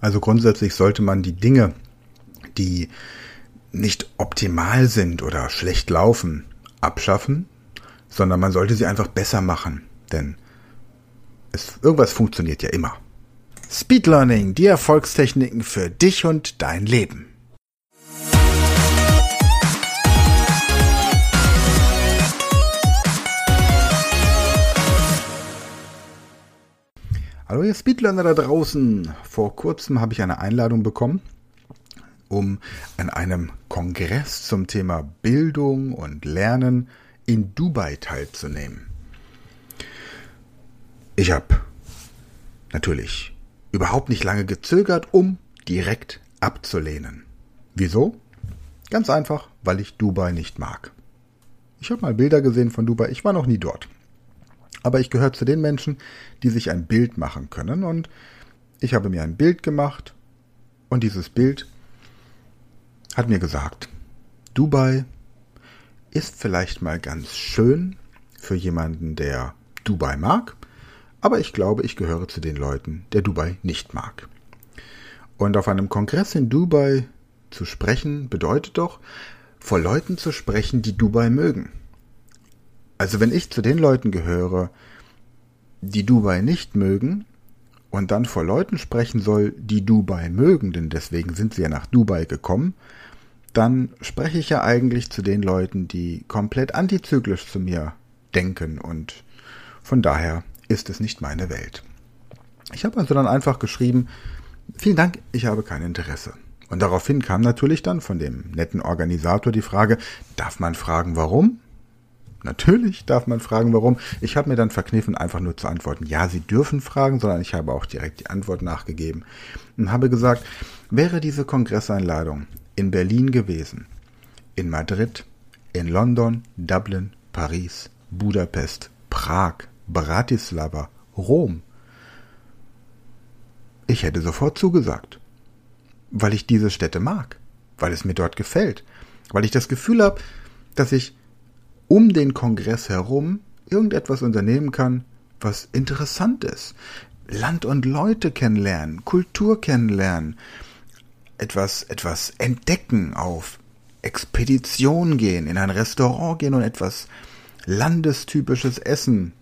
Also grundsätzlich sollte man die Dinge, die nicht optimal sind oder schlecht laufen, abschaffen, sondern man sollte sie einfach besser machen. Denn es, irgendwas funktioniert ja immer. Speed Learning, die Erfolgstechniken für dich und dein Leben. Hallo ihr Speedlearner da draußen. Vor kurzem habe ich eine Einladung bekommen, um an einem Kongress zum Thema Bildung und Lernen in Dubai teilzunehmen. Ich habe natürlich überhaupt nicht lange gezögert, um direkt abzulehnen. Wieso? Ganz einfach, weil ich Dubai nicht mag. Ich habe mal Bilder gesehen von Dubai, ich war noch nie dort. Aber ich gehöre zu den Menschen, die sich ein Bild machen können. Und ich habe mir ein Bild gemacht. Und dieses Bild hat mir gesagt, Dubai ist vielleicht mal ganz schön für jemanden, der Dubai mag. Aber ich glaube, ich gehöre zu den Leuten, der Dubai nicht mag. Und auf einem Kongress in Dubai zu sprechen, bedeutet doch, vor Leuten zu sprechen, die Dubai mögen. Also wenn ich zu den Leuten gehöre, die Dubai nicht mögen, und dann vor Leuten sprechen soll, die Dubai mögen, denn deswegen sind sie ja nach Dubai gekommen, dann spreche ich ja eigentlich zu den Leuten, die komplett antizyklisch zu mir denken und von daher ist es nicht meine Welt. Ich habe also dann einfach geschrieben, vielen Dank, ich habe kein Interesse. Und daraufhin kam natürlich dann von dem netten Organisator die Frage, darf man fragen, warum? Natürlich darf man fragen, warum. Ich habe mir dann verkniffen, einfach nur zu antworten, ja, Sie dürfen fragen, sondern ich habe auch direkt die Antwort nachgegeben und habe gesagt, wäre diese Kongresseinladung in Berlin gewesen, in Madrid, in London, Dublin, Paris, Budapest, Prag, Bratislava, Rom, ich hätte sofort zugesagt, weil ich diese Städte mag, weil es mir dort gefällt, weil ich das Gefühl habe, dass ich um den Kongress herum irgendetwas unternehmen kann, was interessant ist. Land und Leute kennenlernen, Kultur kennenlernen, etwas, etwas entdecken, auf Expedition gehen, in ein Restaurant gehen und etwas landestypisches essen.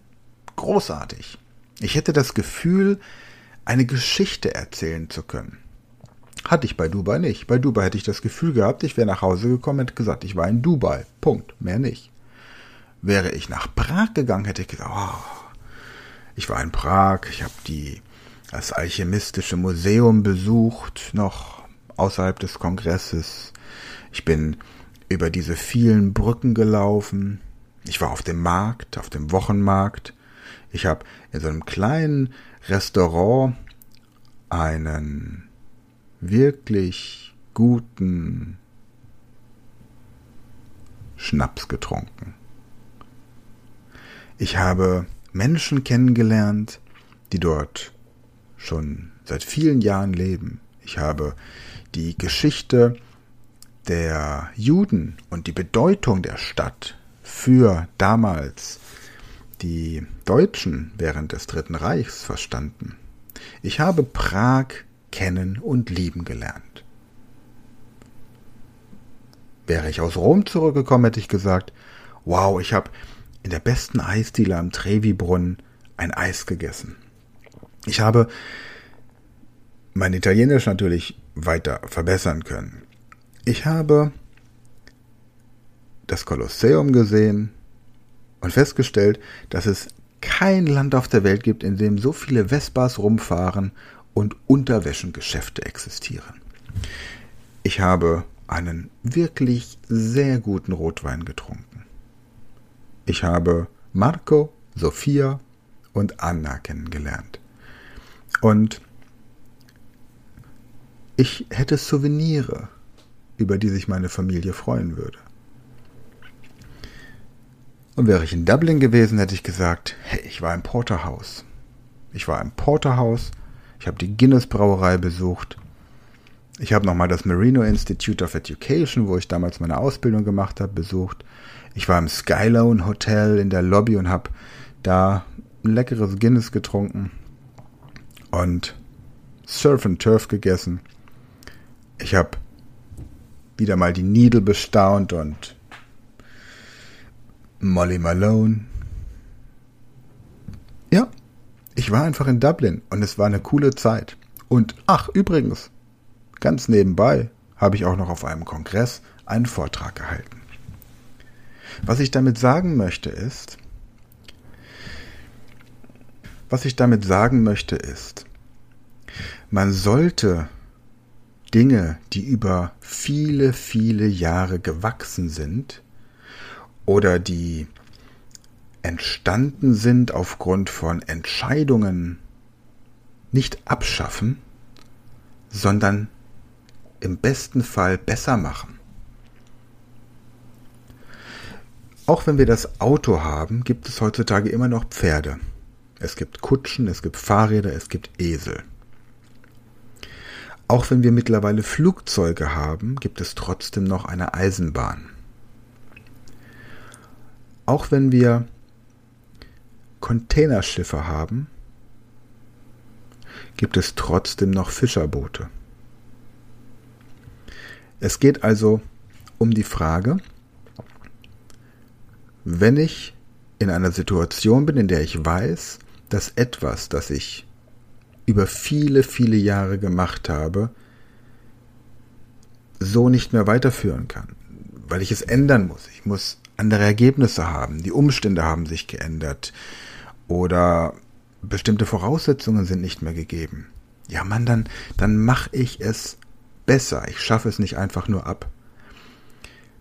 Großartig. Ich hätte das Gefühl, eine Geschichte erzählen zu können. Hatte ich bei Dubai nicht. Bei Dubai hätte ich das Gefühl gehabt, ich wäre nach Hause gekommen und hätte gesagt, ich war in Dubai. Punkt. Mehr nicht. Wäre ich nach Prag gegangen, hätte ich gesagt, oh, ich war in Prag, ich habe die das alchemistische Museum besucht, noch außerhalb des Kongresses. Ich bin über diese vielen Brücken gelaufen. Ich war auf dem Markt, auf dem Wochenmarkt. Ich habe in so einem kleinen Restaurant einen wirklich guten Schnaps getrunken. Ich habe Menschen kennengelernt, die dort schon seit vielen Jahren leben. Ich habe die Geschichte der Juden und die Bedeutung der Stadt für damals die Deutschen während des Dritten Reichs verstanden. Ich habe Prag kennen und lieben gelernt. Wäre ich aus Rom zurückgekommen, hätte ich gesagt, wow, ich habe in der besten Eisdiele am Trevi-Brunnen ein Eis gegessen. Ich habe mein Italienisch natürlich weiter verbessern können. Ich habe das Kolosseum gesehen und festgestellt, dass es kein Land auf der Welt gibt, in dem so viele Vespas rumfahren und Unterwäschengeschäfte existieren. Ich habe einen wirklich sehr guten Rotwein getrunken. Ich habe Marco, Sophia und Anna kennengelernt. Und ich hätte Souvenire, über die sich meine Familie freuen würde. Und wäre ich in Dublin gewesen, hätte ich gesagt, hey, ich war im Porterhouse. Ich war im Porterhouse, ich habe die Guinness Brauerei besucht. Ich habe nochmal das Marino Institute of Education, wo ich damals meine Ausbildung gemacht habe, besucht. Ich war im Skylone Hotel in der Lobby und habe da ein leckeres Guinness getrunken. Und Surf and Turf gegessen. Ich habe wieder mal die Needle bestaunt und Molly Malone. Ja, ich war einfach in Dublin und es war eine coole Zeit. Und ach, übrigens, ganz nebenbei habe ich auch noch auf einem Kongress einen Vortrag gehalten. Was ich damit sagen möchte ist, was ich damit sagen möchte ist, man sollte Dinge, die über viele, viele Jahre gewachsen sind oder die entstanden sind aufgrund von Entscheidungen, nicht abschaffen, sondern im besten Fall besser machen. Auch wenn wir das Auto haben, gibt es heutzutage immer noch Pferde. Es gibt Kutschen, es gibt Fahrräder, es gibt Esel. Auch wenn wir mittlerweile Flugzeuge haben, gibt es trotzdem noch eine Eisenbahn. Auch wenn wir Containerschiffe haben, gibt es trotzdem noch Fischerboote. Es geht also um die Frage, wenn ich in einer Situation bin, in der ich weiß, dass etwas, das ich über viele, viele Jahre gemacht habe, so nicht mehr weiterführen kann, weil ich es ändern muss. Ich muss andere Ergebnisse haben, die Umstände haben sich geändert oder bestimmte Voraussetzungen sind nicht mehr gegeben. Ja, Mann, dann, dann mache ich es besser. Ich schaffe es nicht einfach nur ab.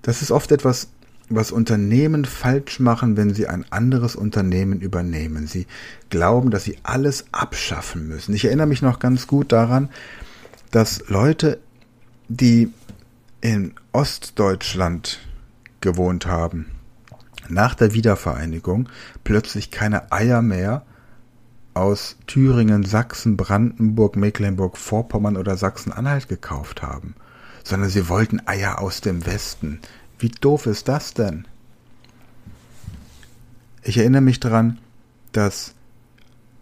Das ist oft etwas, was Unternehmen falsch machen, wenn sie ein anderes Unternehmen übernehmen. Sie glauben, dass sie alles abschaffen müssen. Ich erinnere mich noch ganz gut daran, dass Leute, die in Ostdeutschland gewohnt haben, nach der Wiedervereinigung plötzlich keine Eier mehr aus Thüringen, Sachsen, Brandenburg, Mecklenburg, Vorpommern oder Sachsen-Anhalt gekauft haben, sondern sie wollten Eier aus dem Westen, wie doof ist das denn? Ich erinnere mich daran, dass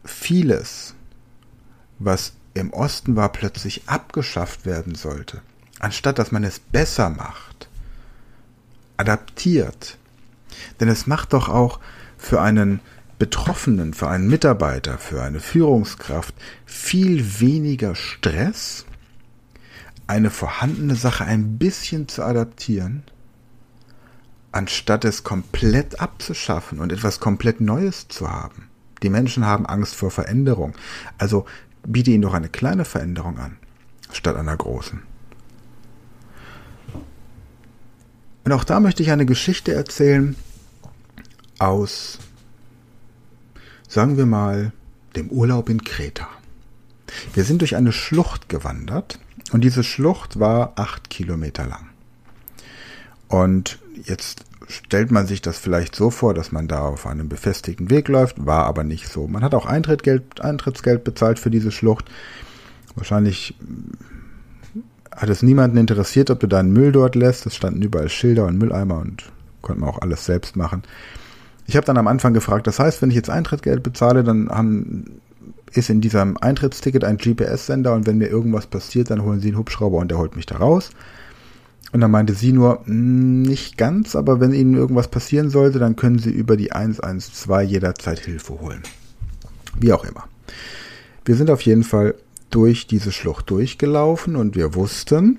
vieles, was im Osten war, plötzlich abgeschafft werden sollte, anstatt dass man es besser macht, adaptiert. Denn es macht doch auch für einen Betroffenen, für einen Mitarbeiter, für eine Führungskraft viel weniger Stress, eine vorhandene Sache ein bisschen zu adaptieren, anstatt es komplett abzuschaffen und etwas komplett Neues zu haben. Die Menschen haben Angst vor Veränderung. Also biete ihnen doch eine kleine Veränderung an, statt einer großen. Und auch da möchte ich eine Geschichte erzählen aus, sagen wir mal, dem Urlaub in Kreta. Wir sind durch eine Schlucht gewandert und diese Schlucht war acht Kilometer lang. Und jetzt stellt man sich das vielleicht so vor, dass man da auf einem befestigten Weg läuft, war aber nicht so. Man hat auch Eintrittsgeld, Eintrittsgeld bezahlt für diese Schlucht. Wahrscheinlich hm, hat es niemanden interessiert, ob du deinen Müll dort lässt. Es standen überall Schilder und Mülleimer und konnte man auch alles selbst machen. Ich habe dann am Anfang gefragt, das heißt, wenn ich jetzt Eintrittsgeld bezahle, dann haben, ist in diesem Eintrittsticket ein GPS-Sender und wenn mir irgendwas passiert, dann holen sie einen Hubschrauber und der holt mich da raus. Und dann meinte sie nur, hm, nicht ganz, aber wenn Ihnen irgendwas passieren sollte, dann können Sie über die 112 jederzeit Hilfe holen. Wie auch immer. Wir sind auf jeden Fall durch diese Schlucht durchgelaufen und wir wussten,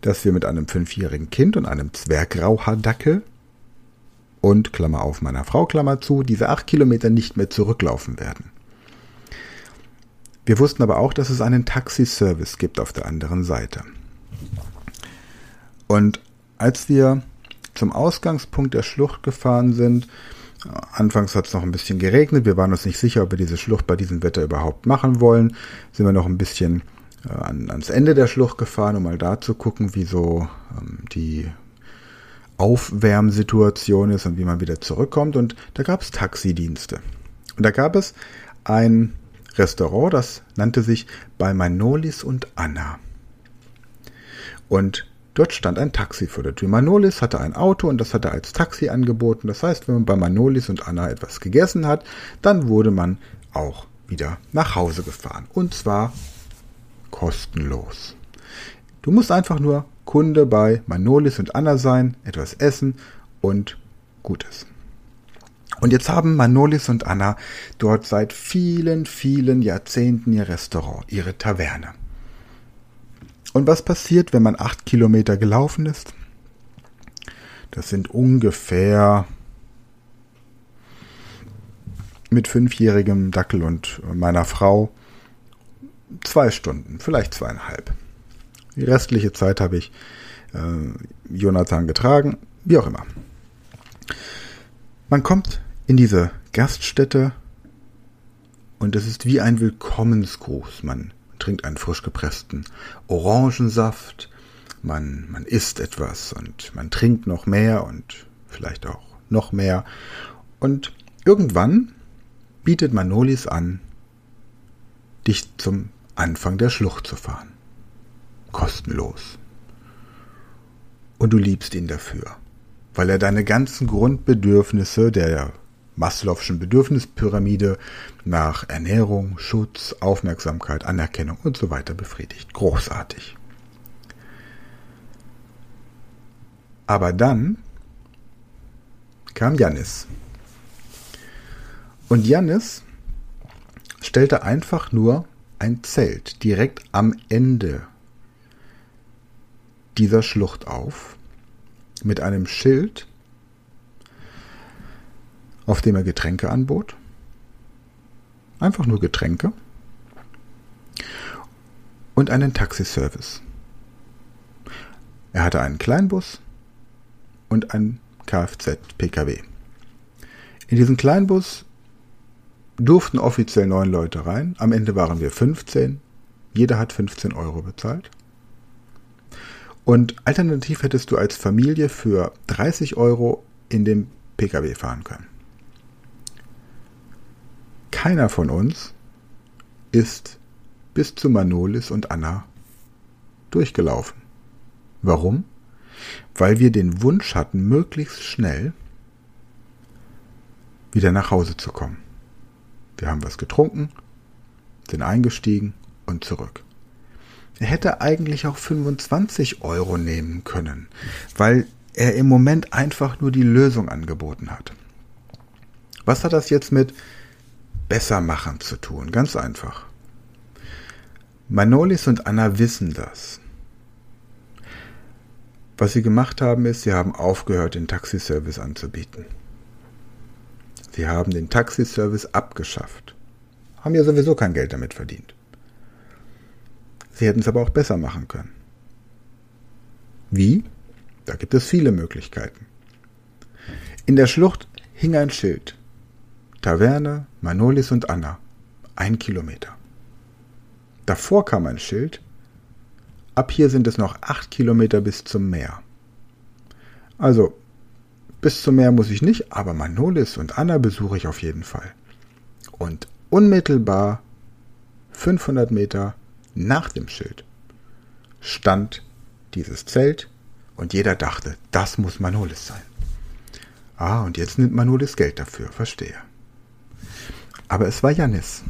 dass wir mit einem fünfjährigen Kind und einem Zwergrauhaardackel und Klammer auf meiner Frau Klammer zu, diese acht Kilometer nicht mehr zurücklaufen werden. Wir wussten aber auch, dass es einen Taxiservice gibt auf der anderen Seite. Und als wir zum Ausgangspunkt der Schlucht gefahren sind, anfangs hat es noch ein bisschen geregnet, wir waren uns nicht sicher, ob wir diese Schlucht bei diesem Wetter überhaupt machen wollen, sind wir noch ein bisschen äh, an, ans Ende der Schlucht gefahren, um mal da zu gucken, wie so ähm, die Aufwärmsituation ist und wie man wieder zurückkommt. Und da gab es Taxidienste. Und da gab es ein Restaurant, das nannte sich bei Manolis und Anna. Und Dort stand ein Taxi vor der Tür. Manolis hatte ein Auto und das hat er als Taxi angeboten. Das heißt, wenn man bei Manolis und Anna etwas gegessen hat, dann wurde man auch wieder nach Hause gefahren. Und zwar kostenlos. Du musst einfach nur Kunde bei Manolis und Anna sein, etwas essen und Gutes. Und jetzt haben Manolis und Anna dort seit vielen, vielen Jahrzehnten ihr Restaurant, ihre Taverne. Und was passiert, wenn man acht Kilometer gelaufen ist? Das sind ungefähr mit fünfjährigem Dackel und meiner Frau zwei Stunden, vielleicht zweieinhalb. Die restliche Zeit habe ich äh, Jonathan getragen, wie auch immer. Man kommt in diese Gaststätte und es ist wie ein Willkommensgruß. Man trinkt einen frisch gepressten Orangensaft, man, man isst etwas und man trinkt noch mehr und vielleicht auch noch mehr. Und irgendwann bietet Manolis an, dich zum Anfang der Schlucht zu fahren. Kostenlos. Und du liebst ihn dafür, weil er deine ganzen Grundbedürfnisse der Maslow'schen Bedürfnispyramide nach Ernährung, Schutz, Aufmerksamkeit, Anerkennung und so weiter befriedigt. Großartig. Aber dann kam Jannis. Und Jannis stellte einfach nur ein Zelt direkt am Ende dieser Schlucht auf mit einem Schild, auf dem er Getränke anbot. Einfach nur Getränke. Und einen Taxiservice. Er hatte einen Kleinbus und einen Kfz-Pkw. In diesen Kleinbus durften offiziell neun Leute rein. Am Ende waren wir 15. Jeder hat 15 Euro bezahlt. Und alternativ hättest du als Familie für 30 Euro in dem Pkw fahren können. Keiner von uns ist bis zu Manolis und Anna durchgelaufen. Warum? Weil wir den Wunsch hatten, möglichst schnell wieder nach Hause zu kommen. Wir haben was getrunken, sind eingestiegen und zurück. Er hätte eigentlich auch 25 Euro nehmen können, weil er im Moment einfach nur die Lösung angeboten hat. Was hat das jetzt mit besser machen zu tun? Ganz einfach. Manolis und Anna wissen das. Was sie gemacht haben, ist, sie haben aufgehört, den Taxiservice anzubieten. Sie haben den Taxiservice abgeschafft. Haben ja sowieso kein Geld damit verdient. Sie hätten es aber auch besser machen können. Wie? Da gibt es viele Möglichkeiten. In der Schlucht hing ein Schild. Taverne, Manolis und Anna. Ein Kilometer. Davor kam ein Schild. Ab hier sind es noch acht Kilometer bis zum Meer. Also, bis zum Meer muss ich nicht, aber Manolis und Anna besuche ich auf jeden Fall. Und unmittelbar 500 Meter nach dem Schild stand dieses Zelt und jeder dachte, das muss Manolis sein. Ah, und jetzt nimmt Manolis Geld dafür, verstehe. Aber es war Jannis.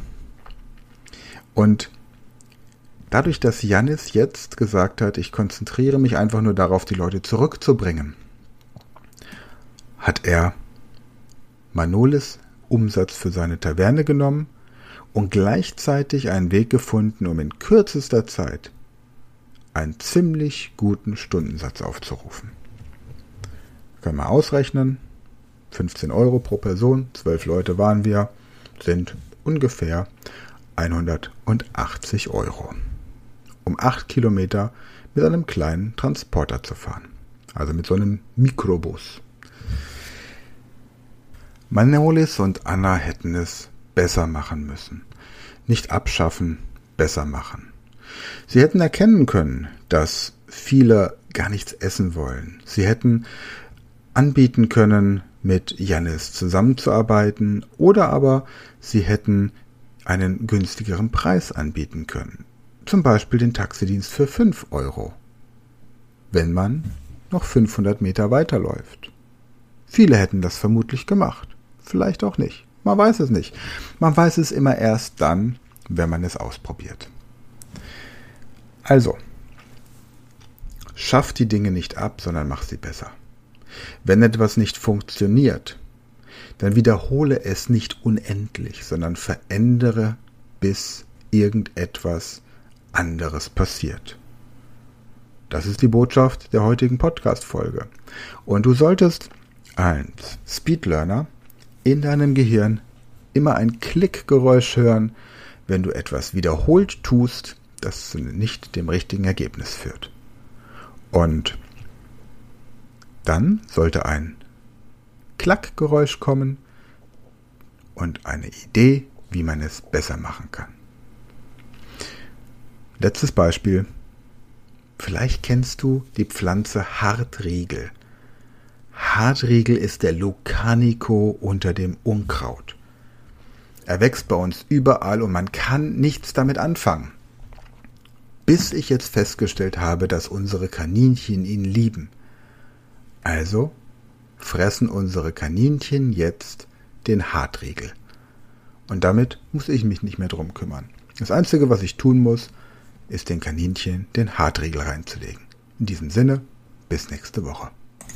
Und dadurch, dass Jannis jetzt gesagt hat, ich konzentriere mich einfach nur darauf, die Leute zurückzubringen, hat er Manolis Umsatz für seine Taverne genommen und gleichzeitig einen Weg gefunden, um in kürzester Zeit einen ziemlich guten Stundensatz aufzurufen. Können wir ausrechnen. 15 Euro pro Person, 12 Leute waren wir, sind ungefähr 180 Euro. Um 8 Kilometer mit einem kleinen Transporter zu fahren. Also mit so einem Mikrobus. Manolis und Anna hätten es besser machen müssen. Nicht abschaffen, besser machen. Sie hätten erkennen können, dass viele gar nichts essen wollen. Sie hätten anbieten können, mit Janis zusammenzuarbeiten oder aber sie hätten einen günstigeren Preis anbieten können. Zum Beispiel den Taxidienst für 5 Euro. Wenn man noch 500 Meter weiterläuft. Viele hätten das vermutlich gemacht vielleicht auch nicht. Man weiß es nicht. Man weiß es immer erst dann, wenn man es ausprobiert. Also, schaff die Dinge nicht ab, sondern mach sie besser. Wenn etwas nicht funktioniert, dann wiederhole es nicht unendlich, sondern verändere, bis irgendetwas anderes passiert. Das ist die Botschaft der heutigen Podcast-Folge. Und du solltest als Speedlearner in deinem Gehirn immer ein Klickgeräusch hören, wenn du etwas wiederholt tust, das nicht dem richtigen Ergebnis führt. Und dann sollte ein Klackgeräusch kommen und eine Idee, wie man es besser machen kann. Letztes Beispiel. Vielleicht kennst du die Pflanze Hartriegel. Hartriegel ist der Lucanico unter dem Unkraut. Er wächst bei uns überall und man kann nichts damit anfangen. Bis ich jetzt festgestellt habe, dass unsere Kaninchen ihn lieben. Also fressen unsere Kaninchen jetzt den Hartriegel. Und damit muss ich mich nicht mehr drum kümmern. Das Einzige, was ich tun muss, ist den Kaninchen den Hartriegel reinzulegen. In diesem Sinne, bis nächste Woche.